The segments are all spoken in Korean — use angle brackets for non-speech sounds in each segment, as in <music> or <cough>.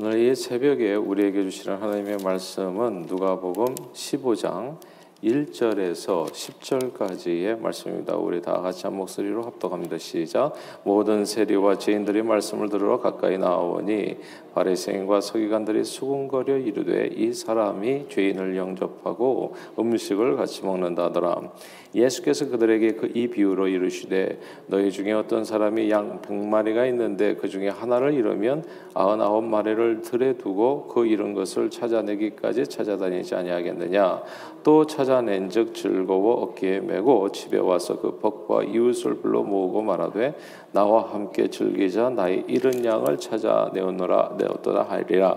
오늘 이 새벽에 우리에게 주시는 하나님의 말씀은 누가복음 15장 1절에서 10절까지의 말씀입니다. 우리 다 같이 한 목소리로 합독합니다. 시작. 모든 세리와 죄인들이 말씀을 들으러 가까이 나오니 바리새인과 서기관들이 수군거려 이르되 이 사람이 죄인을 영접하고 음식을 같이 먹는다더라. 예수께서 그들에게 그 이 비유로 이르시되 너희 중에 어떤 사람이 양 백마리가 있는데 그 중에 하나를 잃으면 아흔아홉 마리를 들에 두고 그 잃은 것을 찾아내기까지 찾아다니지 아니하겠느냐 또 찾아 낸즉 즐거워 어깨에 메고 집에 와서 그 벗과 이웃을 불러 모으고 말하되 나와 함께 즐기자. 나의 잃은 양을 찾아내었노라 내었도다 하리라.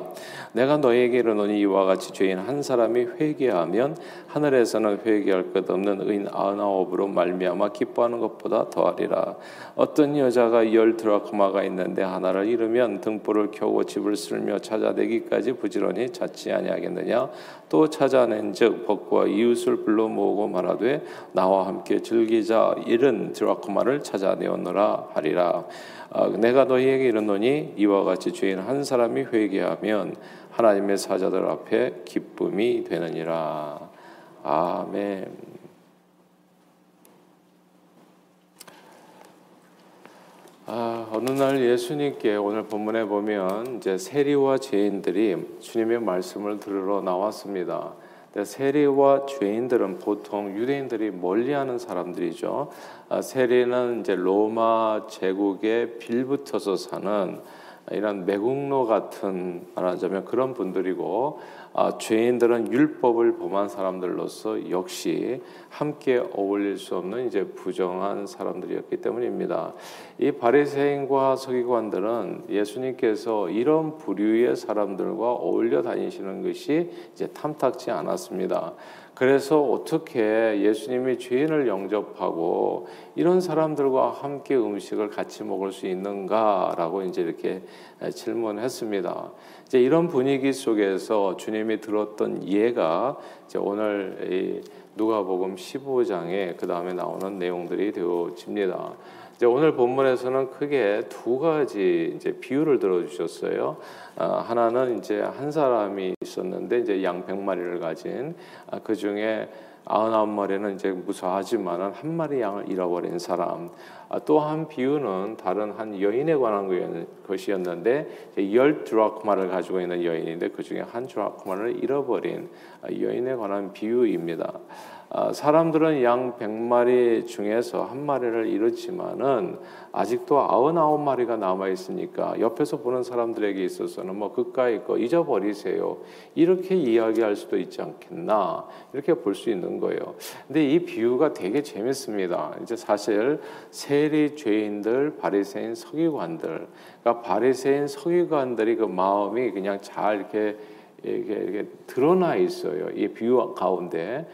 내가 너희에게 이르노니 이와 같이 죄인 한 사람이 회개하면 하늘에서는 회개할 것 없는 의인 아흔아홉으로 말미암아 기뻐하는 것보다 더하리라. 어떤 여자가 열 드라크마가 있는데 하나를 잃으면 등불을 켜고 집을 쓸며 찾아내기까지 부지런히 찾지 아니하겠느냐 또 찾아낸즉 벗과 이웃을 불러 모으고 말하되 나와 함께 즐기자 이른 드라크마를 찾아내었노라 하리라 아, 내가 너희에게 이르노니 이와 같이 죄인 한 사람이 회개하면 하나님의 사자들 앞에 기쁨이 되느니라 아멘. 아, 어느 날 예수님께 오늘 본문에 보면 이제 세리와 죄인들이 주님의 말씀을 들으러 나왔습니다. 세리와 죄인들은 보통 유대인들이 멀리하는 사람들이죠. 아, 세리는 이제 로마 제국에 빌붙어서 사는 이런 매국노 같은 말하자면 그런 분들이고 아, 죄인들은 율법을 범한 사람들로서 역시 함께 어울릴 수 없는 이제 부정한 사람들이었기 때문입니다. 이 바리새인과 서기관들은 예수님께서 이런 부류의 사람들과 어울려 다니시는 것이 이제 탐탁지 않았습니다. 그래서 어떻게 예수님이 죄인을 영접하고 이런 사람들과 함께 음식을 같이 먹을 수 있는가라고 이제 이렇게 질문했습니다. 이제 이런 분위기 속에서 주님이 들었던 예가 이제 오늘 누가복음 15장에 그 다음에 나오는 내용들이 되어집니다. 이제 오늘 본문에서는 크게 두 가지 이제 비유를 들어주셨어요. 아, 하나는 이제 한 사람이 있었는데 이제 양 100마리를 가진 아, 그 중에 아흔아홉 마리는 이제 무사하지만은 한 마리 양을 잃어버린 사람. 아, 또한 비유는 다른 한 여인에 관한 것이었는데 열 드라크마를 가지고 있는 여인인데 그 중에 한 드라크마를 잃어버린 여인에 관한 비유입니다. 아, 사람들은 양 100마리 중에서 한 마리를 잃었지만은 아직도 99마리가 남아 있으니까 옆에서 보는 사람들에게 있어서는 뭐 그까이 거 잊어버리세요. 이렇게 이야기할 수도 있지 않겠나. 이렇게 볼 수 있는 거예요. 근데 이 비유가 되게 재밌습니다. 이제 사실 세리 죄인들, 바리새인 서기관들. 그러니까 바리새인 서기관들이 그 마음이 그냥 잘 이렇게 이게, 이게 드러나 있어요. 이 비유 가운데.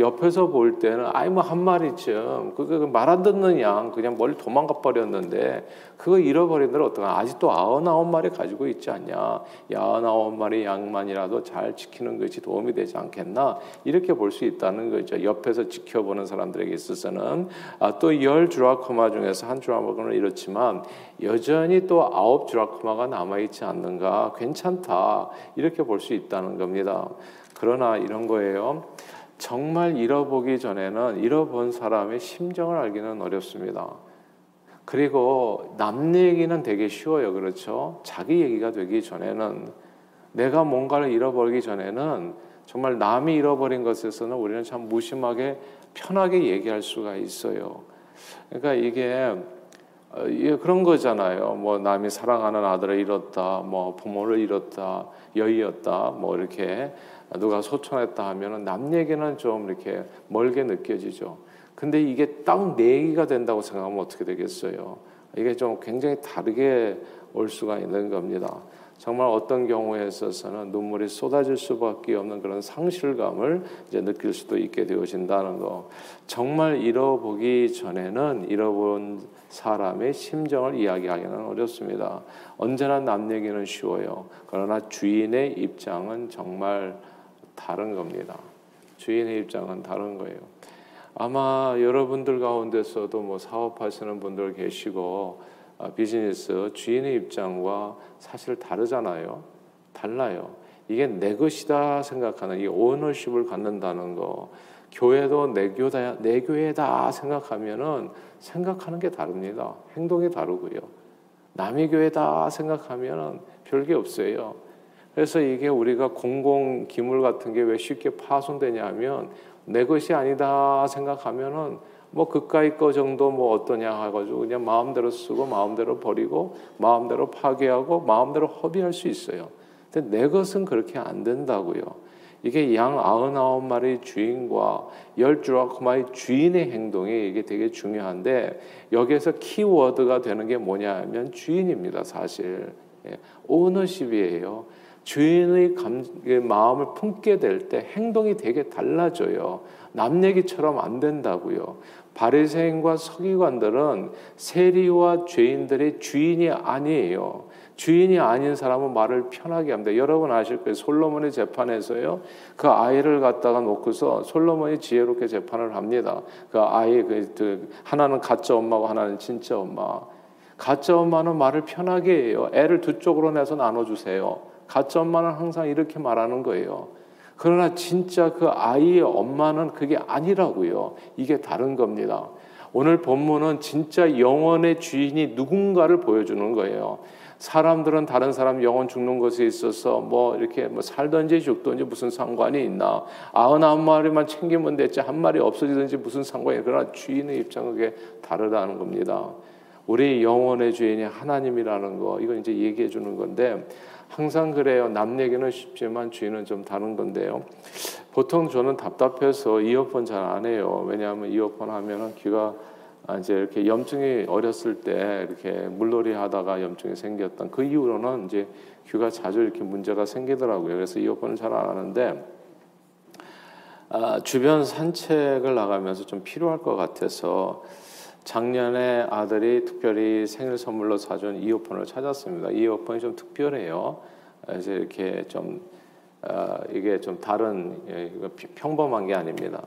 옆에서 볼 때는 아이 뭐 한 마리쯤 그거 말 안 듣는 양 그냥 멀리 도망가 버렸는데 그거 잃어버린 들 어떡하 아직도 아흔아홉 마리 가지고 있지 않냐. 아흔아홉 마리 양만이라도 잘 지키는 것이 도움이 되지 않겠나. 이렇게 볼 수 있다는 거죠. 옆에서 지켜보는 사람들에게 있어서는 아, 또열 주라코마 중에서 한 주라코마는 이렇지만 여전히 또 아홉 주라코마가 남아 있지 않는가. 괜찮다. 이렇게 볼수수 있다는 겁니다. 그러나 이런 거예요. 정말 잃어보기 전에는 잃어본 사람의 심정을 알기는 어렵습니다. 그리고 남 얘기는 되게 쉬워요. 그렇죠? 자기 얘기가 되기 전에는 내가 뭔가를 잃어버리기 전에는 정말 남이 잃어버린 것에서는 우리는 참 무심하게 편하게 얘기할 수가 있어요. 그러니까 이게 어, 그런 거잖아요. 뭐 남이 사랑하는 아들을 잃었다, 뭐 부모를 잃었다, 여의었다, 뭐 이렇게 누가 소천했다 하면은 남 얘기는 좀 이렇게 멀게 느껴지죠. 근데 이게 딱내 얘기가 된다고 생각하면 어떻게 되겠어요? 이게 좀 굉장히 다르게 올 수가 있는 겁니다. 정말 어떤 경우에 있어서는 눈물이 쏟아질 수밖에 없는 그런 상실감을 이제 느낄 수도 있게 되어진다는 거. 정말 잃어보기 전에는 잃어본 사람의 심정을 이야기하기는 어렵습니다. 언제나 남 얘기는 쉬워요. 그러나 주인의 입장은 정말 다른 겁니다. 주인의 입장은 다른 거예요. 아마 여러분들 가운데서도 뭐 사업하시는 분들 계시고 아, 비즈니스 주인의 입장과 사실 다르잖아요. 달라요. 이게 내 것이다 생각하는 이 오너십을 갖는다는 거. 교회도 내 교다 내 교회다 생각하면은 생각하는 게 다릅니다. 행동이 다르고요. 남의 교회다 생각하면은 별게 없어요. 그래서 이게 우리가 공공 기물 같은 게 왜 쉽게 파손되냐 하면 내 것이 아니다 생각하면은 뭐 그까이 거 정도 뭐 어떠냐 해가지고 그냥 마음대로 쓰고 마음대로 버리고 마음대로 파괴하고 마음대로 허비할 수 있어요. 근데 내 것은 그렇게 안 된다고요. 이게 양 아흔아홉 마리 주인과 열주락 마리 주인의 행동이 이게 되게 중요한데 여기에서 키워드가 되는 게 뭐냐 하면 주인입니다 사실 예, 오너십이에요 주인의 감, 마음을 품게 될 때 행동이 되게 달라져요 남 얘기처럼 안 된다고요 바리새인과 서기관들은 세리와 죄인들의 주인이 아니에요 주인이 아닌 사람은 말을 편하게 합니다. 여러분 아실 거예요. 솔로몬의 재판에서요. 그 아이를 갖다가 놓고서 솔로몬이 지혜롭게 재판을 합니다. 그 아이 그, 그 하나는 가짜 엄마고 하나는 진짜 엄마. 가짜 엄마는 말을 편하게 해요. 애를 두 쪽으로 내서 나눠 주세요. 가짜 엄마는 항상 이렇게 말하는 거예요. 그러나 진짜 그 아이의 엄마는 그게 아니라고요. 이게 다른 겁니다. 오늘 본문은 진짜 영원의 주인이 누군가를 보여주는 거예요. 사람들은 다른 사람 영혼 죽는 것에 있어서 뭐 이렇게 뭐 살든지 죽든지 무슨 상관이 있나 아흔아홉 마리만 챙기면 됐지 한 마리 없어지든지 무슨 상관이 그러나 주인의 입장은 그게 다르다는 겁니다. 우리 영혼의 주인이 하나님이라는 거 이건 이제 얘기해 주는 건데 항상 그래요. 남 얘기는 쉽지만 주인은 좀 다른 건데요. 보통 저는 답답해서 이어폰 잘 안 해요. 왜냐하면 이어폰 하면은 귀가 아, 이제 이렇게 염증이 어렸을 때 이렇게 물놀이 하다가 염증이 생겼던 그 이후로는 이제 귀가 자주 이렇게 문제가 생기더라고요. 그래서 이어폰을 잘 안 하는데 아, 주변 산책을 나가면서 좀 필요할 것 같아서 작년에 아들이 특별히 생일 선물로 사준 이어폰을 찾았습니다. 이어폰이 좀 특별해요. 그래서 이렇게 좀 아, 이게 좀 다른 예, 평범한 게 아닙니다.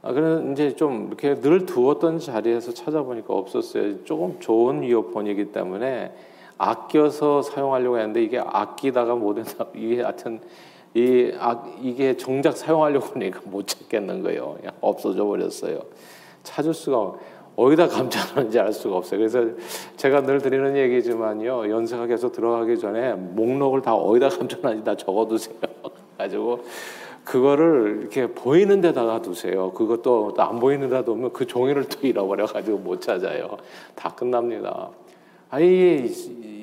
아, 그는 이제 좀 이렇게 늘 두었던 자리에서 찾아보니까 없었어요. 조금 좋은 이어폰이기 때문에 아껴서 사용하려고 했는데 이게 아끼다가 못 된다. <laughs> 이게 하여튼 이 아, 이게 정작 사용하려고 하니까 못 찾겠는 거예요. 없어져 버렸어요. 찾을 수가 어디다 감춰놨는지 알 수가 없어요. 그래서 제가 늘 드리는 얘기지만요. 계속 들어가기 전에 목록을 다 어디다 감춰놨는지 다 적어두세요. <laughs> 가지고 그거를 이렇게 보이는 데다가 두세요. 그것도 안 보이는 데다 두면 그 종이를 또 잃어버려 가지고 못 찾아요. 다 끝납니다. 아니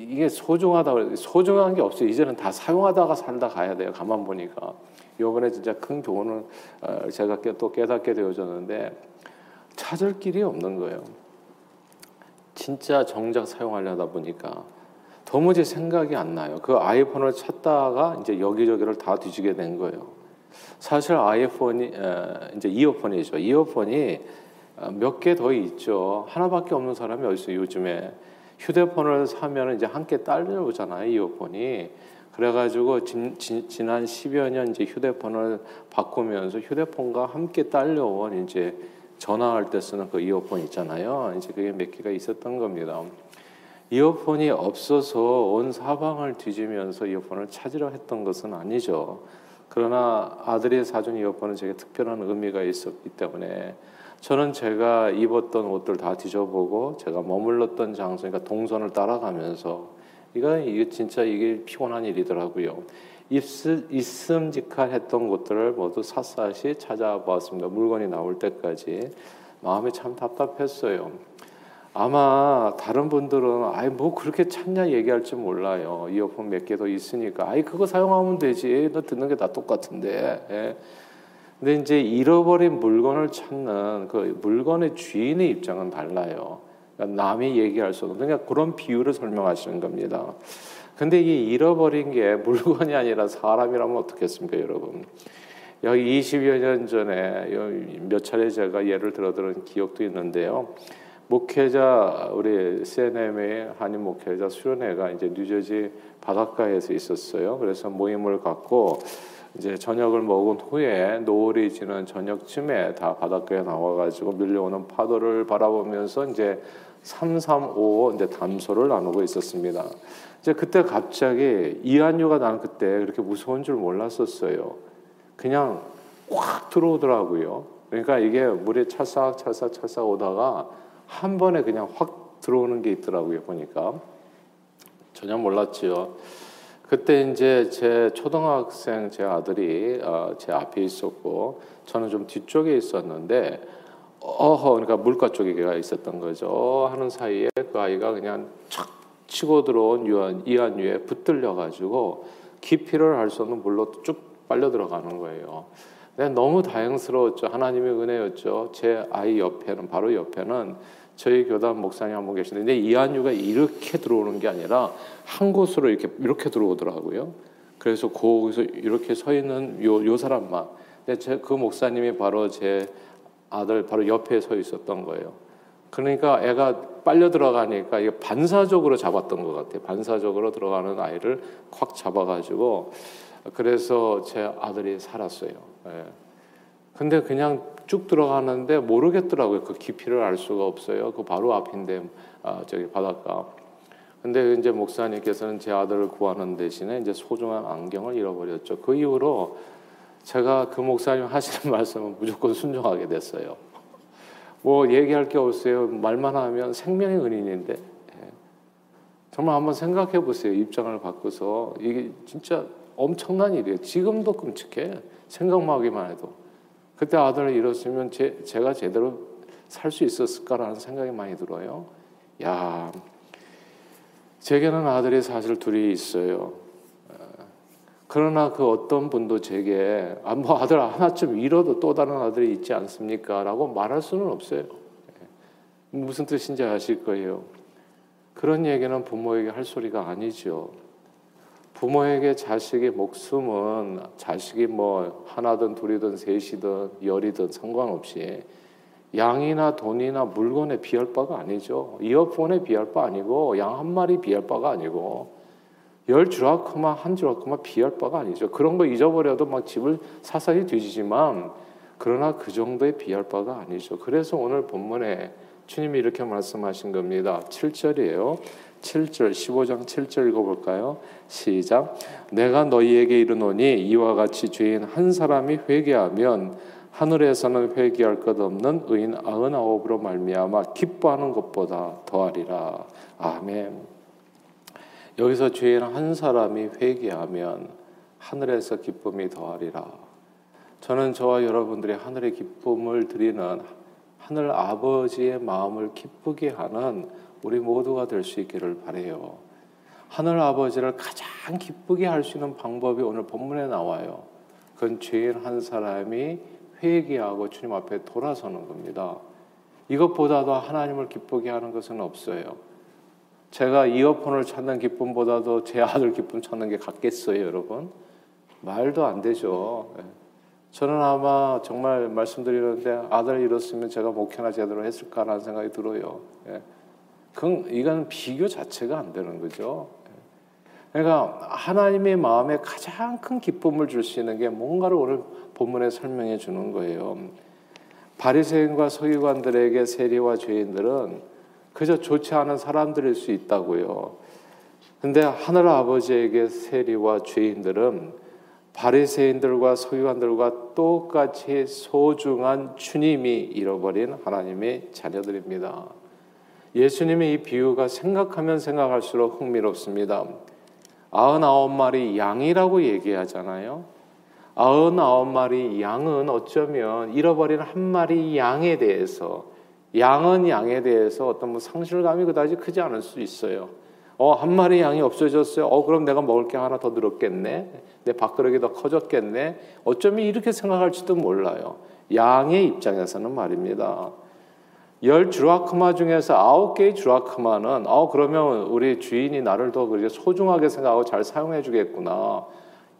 이게 소중하다 소중한 게 없어요. 이제는 다 사용하다가 살다 가야 돼요. 가만 보니까 이번에 진짜 큰 교훈을 어, 제가 또 깨닫게 되어졌는데 찾을 길이 없는 거예요. 진짜 정작 사용하려다 보니까 도무지 생각이 안 나요. 그 아이폰을 찾다가 이제 여기저기를 다 뒤지게 된 거예요. 사실 아이폰이 이제 이어폰이죠. 이어폰이 어, 몇개 더 있죠. 하나밖에 없는 사람이 어디 있어요, 요즘에. 휴대폰을 사면 이제 함께 딸려오잖아요, 이어폰이. 그래가지고 진, 진, 지난 10여 년 이제 휴대폰을 바꾸면서 휴대폰과 함께 딸려온 이제 전화할 때 쓰는 그 이어폰 있잖아요. 이제 그게 몇 개가 있었던 겁니다. 이어폰이 없어서 온 사방을 뒤지면서 이어폰을 찾으려 했던 것은 아니죠. 그러나 아들이 사준 이어폰은 제게 특별한 의미가 있었기 때문에 저는 제가 입었던 옷들 다 뒤져보고 제가 머물렀던 장소, 그러니까 동선을 따라가면서 이거 이게 진짜 이게 피곤한 일이더라고요. 있음, 있음직할했던 곳들을 모두 샅샅이 찾아보았습니다. 물건이 나올 때까지 마음이 참 답답했어요. 아마 다른 분들은 아이 뭐 그렇게 찾냐 얘기할지 몰라요. 이어폰 몇 개 더 있으니까 아이 그거 사용하면 되지. 너 듣는 게 다 똑같은데. 예. 근데 이제 잃어버린 물건을 찾는 그 물건의 주인의 입장은 달라요. 그러니까 남이 얘기할 수 없는 그러니까 그런 비유를 설명하시는 겁니다. 근데 이 잃어버린 게 물건이 아니라 사람이라면 어떻겠습니까, 여러분? 여기 20여 년 전에 몇 차례 제가 예를 들어 들은 기억도 있는데요. 목회자 우리 CNM의 한인 목회자 수련회가 이제 뉴저지 바닷가에서 있었어요. 그래서 모임을 갖고 이제 저녁을 먹은 후에 노을이 지는 저녁쯤에 다 바닷가에 나와가지고 밀려오는 파도를 바라보면서 이제 335 이제 담소를 나누고 있었습니다. 이제 그때 갑자기 이한유가 나는 그때 그렇게 무서운 줄 몰랐었어요. 그냥 확 들어오더라고요. 그러니까 이게 물이 찰싹 찰싹 찰싹 오다가 한 번에 그냥 확 들어오는 게 있더라고요. 보니까 전혀 몰랐지요. 그때 이제 제 초등학생 제 아들이 어, 제 앞에 있었고 저는 좀 뒤쪽에 있었는데 어허 그러니까 물가 쪽에 가 있었던 거죠. 하는 사이에 그 아이가 그냥 착 치고 들어온 유한 이한유에 붙들려 가지고 깊이를 알수 없는 물로 쭉 빨려 들어가는 거예요. 네, 너무 다행스러웠죠. 하나님의 은혜였죠. 제 아이 옆에는 바로 옆에는 저희 교단 목사님 한 분 계시는데 이한유가 이렇게 들어오는 게 아니라 한 곳으로 이렇게 이렇게 들어오더라고요. 그래서 거기서 이렇게 서 있는 요, 요 사람만. 근데 제, 그 목사님이 바로 제 아들 바로 옆에 서 있었던 거예요. 그러니까 애가 빨려 들어가니까 이게 반사적으로 잡았던 것 같아요. 반사적으로 들어가는 아이를 콱 잡아가지고 그래서 제 아들이 살았어요. 예. 근데 그냥 쭉 들어가는데 모르겠더라고요. 그 깊이를 알 수가 없어요. 그 바로 앞인데 아, 저기 바닷가. 근데 이제 목사님께서는 제 아들을 구하는 대신에 이제 소중한 안경을 잃어버렸죠. 그 이후로 제가 그 목사님 하시는 <laughs> 말씀은 무조건 순종하게 됐어요. 뭐 얘기할 게 없어요. 말만 하면 생명의 은인인데 예. 정말 한번 생각해 보세요. 입장을 바꿔서 이게 진짜 엄청난 일이에요. 지금도 끔찍해. 생각만 하기만 해도. 그때 아들을 잃었으면 제, 제가 제대로 살 수 있었을까라는 생각이 많이 들어요. 야, 제게는 아들이 사실 둘이 있어요. 그러나 그 어떤 분도 제게 아, 뭐 아들 하나쯤 잃어도 또 다른 아들이 있지 않습니까? 라고 말할 수는 없어요. 무슨 뜻인지 아실 거예요. 그런 얘기는 부모에게 할 소리가 아니죠. 부모에게 자식의 목숨은 자식이 뭐 하나든 둘이든 셋이든 열이든 상관없이 양이나 돈이나 물건에 비할 바가 아니죠. 이어폰에 비할 바 아니고 양 한 마리 비할 바가 아니고 열 주라크마 한 주라크마 비할 바가 아니죠. 그런 거 잊어버려도 막 집을 사사히 뒤지지만 그러나 그 정도의 비할 바가 아니죠. 그래서 오늘 본문에 주님이 이렇게 말씀하신 겁니다. 7절이에요. 7절 15장 7절 읽어볼까요? 시작. 내가 너희에게 이르노니 이와 같이 죄인 한 사람이 회개하면 하늘에서는 회개할 것 없는 의인 아흔아홉으로 말미암아 기뻐하는 것보다 더하리라. 아멘. 여기서 죄인 한 사람이 회개하면 하늘에서 기쁨이 더하리라. 저는 저와 여러분들이 하늘의 기쁨을 드리는 하늘 아버지의 마음을 기쁘게 하는 우리 모두가 될 수 있기를 바래요. 하늘 아버지를 가장 기쁘게 할 수 있는 방법이 오늘 본문에 나와요. 그건 죄인 한 사람이 회개하고 주님 앞에 돌아서는 겁니다. 이것보다도 하나님을 기쁘게 하는 것은 없어요. 제가 이어폰을 찾는 기쁨보다도 제 아들 기쁨 찾는 게 같겠어요, 여러분? 말도 안 되죠. 예. 저는 아마 정말 말씀드리는데 아들 잃었으면 제가 목회나 제대로 했을까라는 생각이 들어요. 예. 그건 이건 비교 자체가 안 되는 거죠. 그러니까 하나님의 마음에 가장 큰 기쁨을 줄 수 있는 게 뭔가를 오늘 본문에 설명해 주는 거예요. 바리새인과 서기관들에게 세리와 죄인들은 그저 좋지 않은 사람들일 수 있다고요. 근데 하늘 아버지에게 세리와 죄인들은 바리새인들과 서기관들과 똑같이 소중한 주님이 잃어버린 하나님의 자녀들입니다. 예수님의 이 비유가 생각하면 생각할수록 흥미롭습니다. 아흔아홉 마리 양이라고 얘기하잖아요. 아흔아홉 마리 양은 어쩌면 잃어버린 한 마리 양에 대해서 양은 양에 대해서 어떤 뭐 상실감이 그다지 크지 않을 수 있어요. 어, 한 마리 양이 없어졌어요. 어, 그럼 내가 먹을 게 하나 더 늘었겠네. 내 밥그릇이 더 커졌겠네. 어쩌면 이렇게 생각할지도 몰라요. 양의 입장에서는 말입니다. 열 주라크마 중에서 아홉 개의 주라크마는 어 그러면 우리 주인이 나를 더 그렇게 소중하게 생각하고 잘 사용해 주겠구나.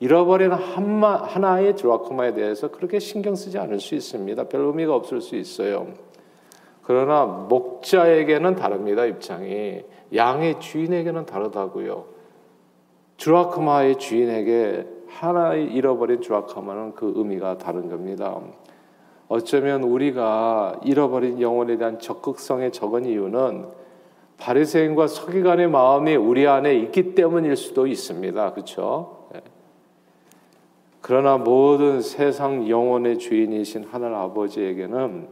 잃어버린 한마, 하나의 주라크마에 대해서 그렇게 신경 쓰지 않을 수 있습니다. 별 의미가 없을 수 있어요. 그러나 목자에게는 다릅니다. 입장이 양의 주인에게는 다르다고요. 주라크마의 주인에게 하나 잃어버린 조악하면은 그 의미가 다른 겁니다. 어쩌면 우리가 잃어버린 영혼에 대한 적극성에 적은 이유는 바리새인과 서기관의 마음이 우리 안에 있기 때문일 수도 있습니다. 그렇죠? 그러나 모든 세상 영혼의 주인이신 하늘 아버지에게는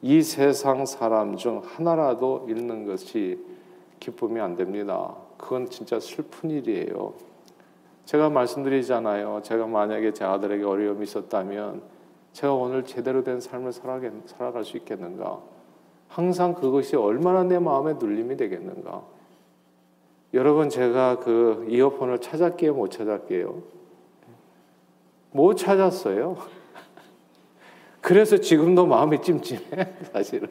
이 세상 사람 중 하나라도 잃는 것이 기쁨이 안 됩니다. 그건 진짜 슬픈 일이에요. 제가 말씀드리잖아요. 제가 만약에 제 아들에게 어려움이 있었다면 제가 오늘 제대로 된 삶을 살아갈 수 있겠는가? 항상 그것이 얼마나 내 마음에 눌림이 되겠는가? 여러분 제가 그 이어폰을 찾았게요, 못 찾았게요? 못 찾았어요. <laughs> 그래서 지금도 마음이 찜찜해, <laughs> 사실은.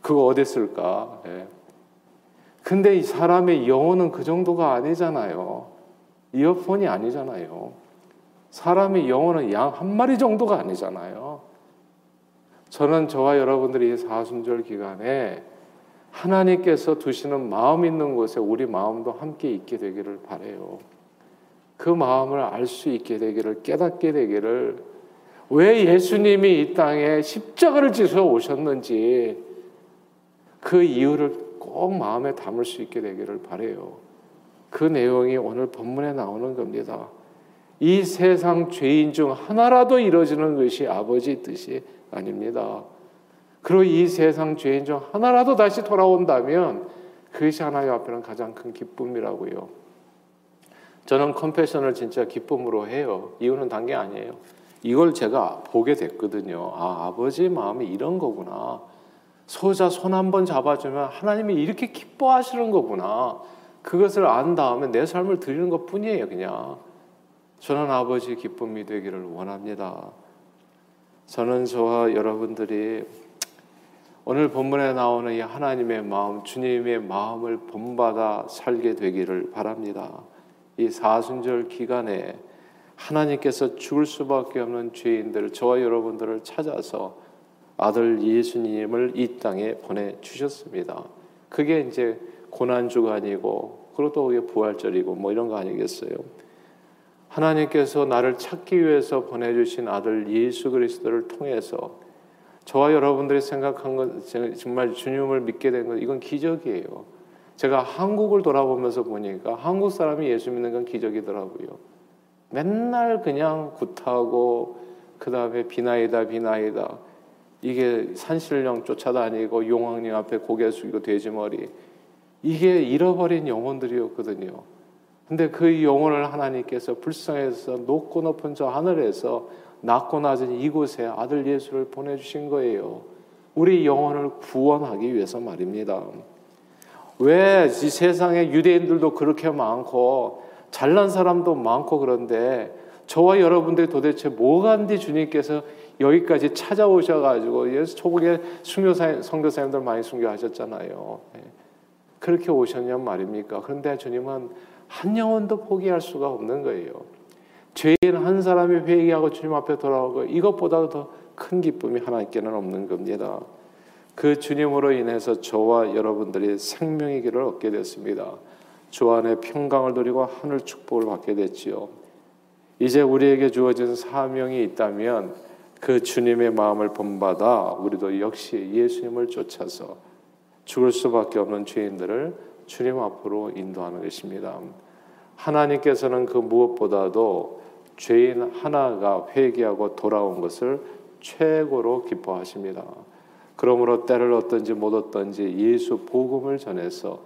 그거 어디 있을까? 예. 근데 이 사람의 영혼은 그 정도가 아니잖아요. 이어폰이 아니잖아요. 사람의 영혼은 양 한 마리 정도가 아니잖아요. 저는 저와 여러분들이 사순절 기간에 하나님께서 두시는 마음 있는 곳에 우리 마음도 함께 있게 되기를 바래요. 그 마음을 알 수 있게 되기를 깨닫게 되기를 왜 예수님이 이 땅에 십자가를 지서 오셨는지 그 이유를 꼭 마음에 담을 수 있게 되기를 바래요. 그 내용이 오늘 본문에 나오는 겁니다. 이 세상 죄인 중 하나라도 이루어지는 것이 아버지 뜻이 아닙니다. 그리고 이 세상 죄인 중 하나라도 다시 돌아온다면 그것이 하나님 앞에는 가장 큰 기쁨이라고요. 저는 컴패션을 진짜 기쁨으로 해요. 이유는 단게 아니에요. 이걸 제가 보게 됐거든요. 아, 아버지 마음이 이런 거구나. 소자 손 한 번 잡아주면 하나님이 이렇게 기뻐하시는 거구나. 그것을 안 다음에 내 삶을 드리는 것 뿐이에요, 그냥. 저는 아버지 기쁨이 되기를 원합니다. 저는 저와 여러분들이 오늘 본문에 나오는 이 하나님의 마음, 주님의 마음을 본받아 살게 되기를 바랍니다. 이 사순절 기간에 하나님께서 죽을 수밖에 없는 죄인들 저와 여러분들을 찾아서 아들 예수님을 이 땅에 보내 주셨습니다. 그게 이제 고난 주간이고 그리고 또 부활절이고 뭐 이런 거 아니겠어요? 하나님께서 나를 찾기 위해서 보내주신 아들 예수 그리스도를 통해서 저와 여러분들이 생각한 건 정말 주님을 믿게 된 건 이건 기적이에요. 제가 한국을 돌아보면서 보니까 한국 사람이 예수 믿는 건 기적이더라고요. 맨날 그냥 굿하고 그 다음에 비나이다 비나이다 이게 산신령 쫓아다니고 용왕님 앞에 고개 숙이고 돼지머리 이게 잃어버린 영혼들이었거든요. 근데 그 영혼을 하나님께서 불쌍해서 높고 높은 저 하늘에서 낮고 낮은 이곳에 아들 예수를 보내주신 거예요. 우리 영혼을 구원하기 위해서 말입니다. 왜 이 세상에 유대인들도 그렇게 많고 잘난 사람도 많고 그런데 저와 여러분들이 도대체 뭐간디 주님께서 여기까지 찾아오셔가지고 예수 초복에 순교사 선교사님들 많이 순교하셨잖아요. 예. 그렇게 오셨냔 말입니까? 그런데 주님은 한 영혼도 포기할 수가 없는 거예요. 죄인 한 사람이 회개하고 주님 앞에 돌아오고 이것보다도 더 큰 기쁨이 하나님께는 없는 겁니다. 그 주님으로 인해서 저와 여러분들이 생명의 길을 얻게 됐습니다. 주 안에 평강을 누리고 하늘 축복을 받게 됐지요. 이제 우리에게 주어진 사명이 있다면 그 주님의 마음을 본받아 우리도 역시 예수님을 쫓아서 죽을 수밖에 없는 죄인들을 주님 앞으로 인도하는 것입니다. 하나님께서는 그 무엇보다도 죄인 하나가 회개하고 돌아온 것을 최고로 기뻐하십니다. 그러므로 때를 얻든지 못 얻든지 예수 복음을 전해서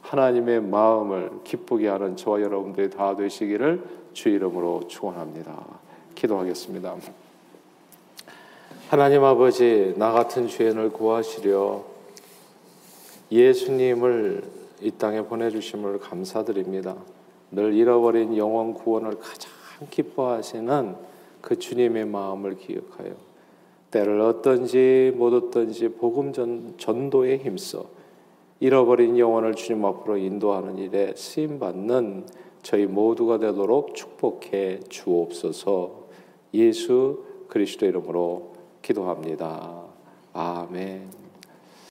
하나님의 마음을 기쁘게 하는 저와 여러분들이 다 되시기를 주 이름으로 축원합니다. 기도하겠습니다. 하나님 아버지 나 같은 죄인을 구하시려 예수님을 이 땅에 보내주심을 감사드립니다. 늘 잃어버린 영원 구원을 가장 기뻐하시는 그 주님의 마음을 기억하여 때를 얻든지 못 얻든지 복음 전, 전도에 힘써 잃어버린 영혼을 주님 앞으로 인도하는 일에 쓰임 받는 저희 모두가 되도록 축복해 주옵소서. 예수 그리스도 이름으로 기도합니다. 아멘.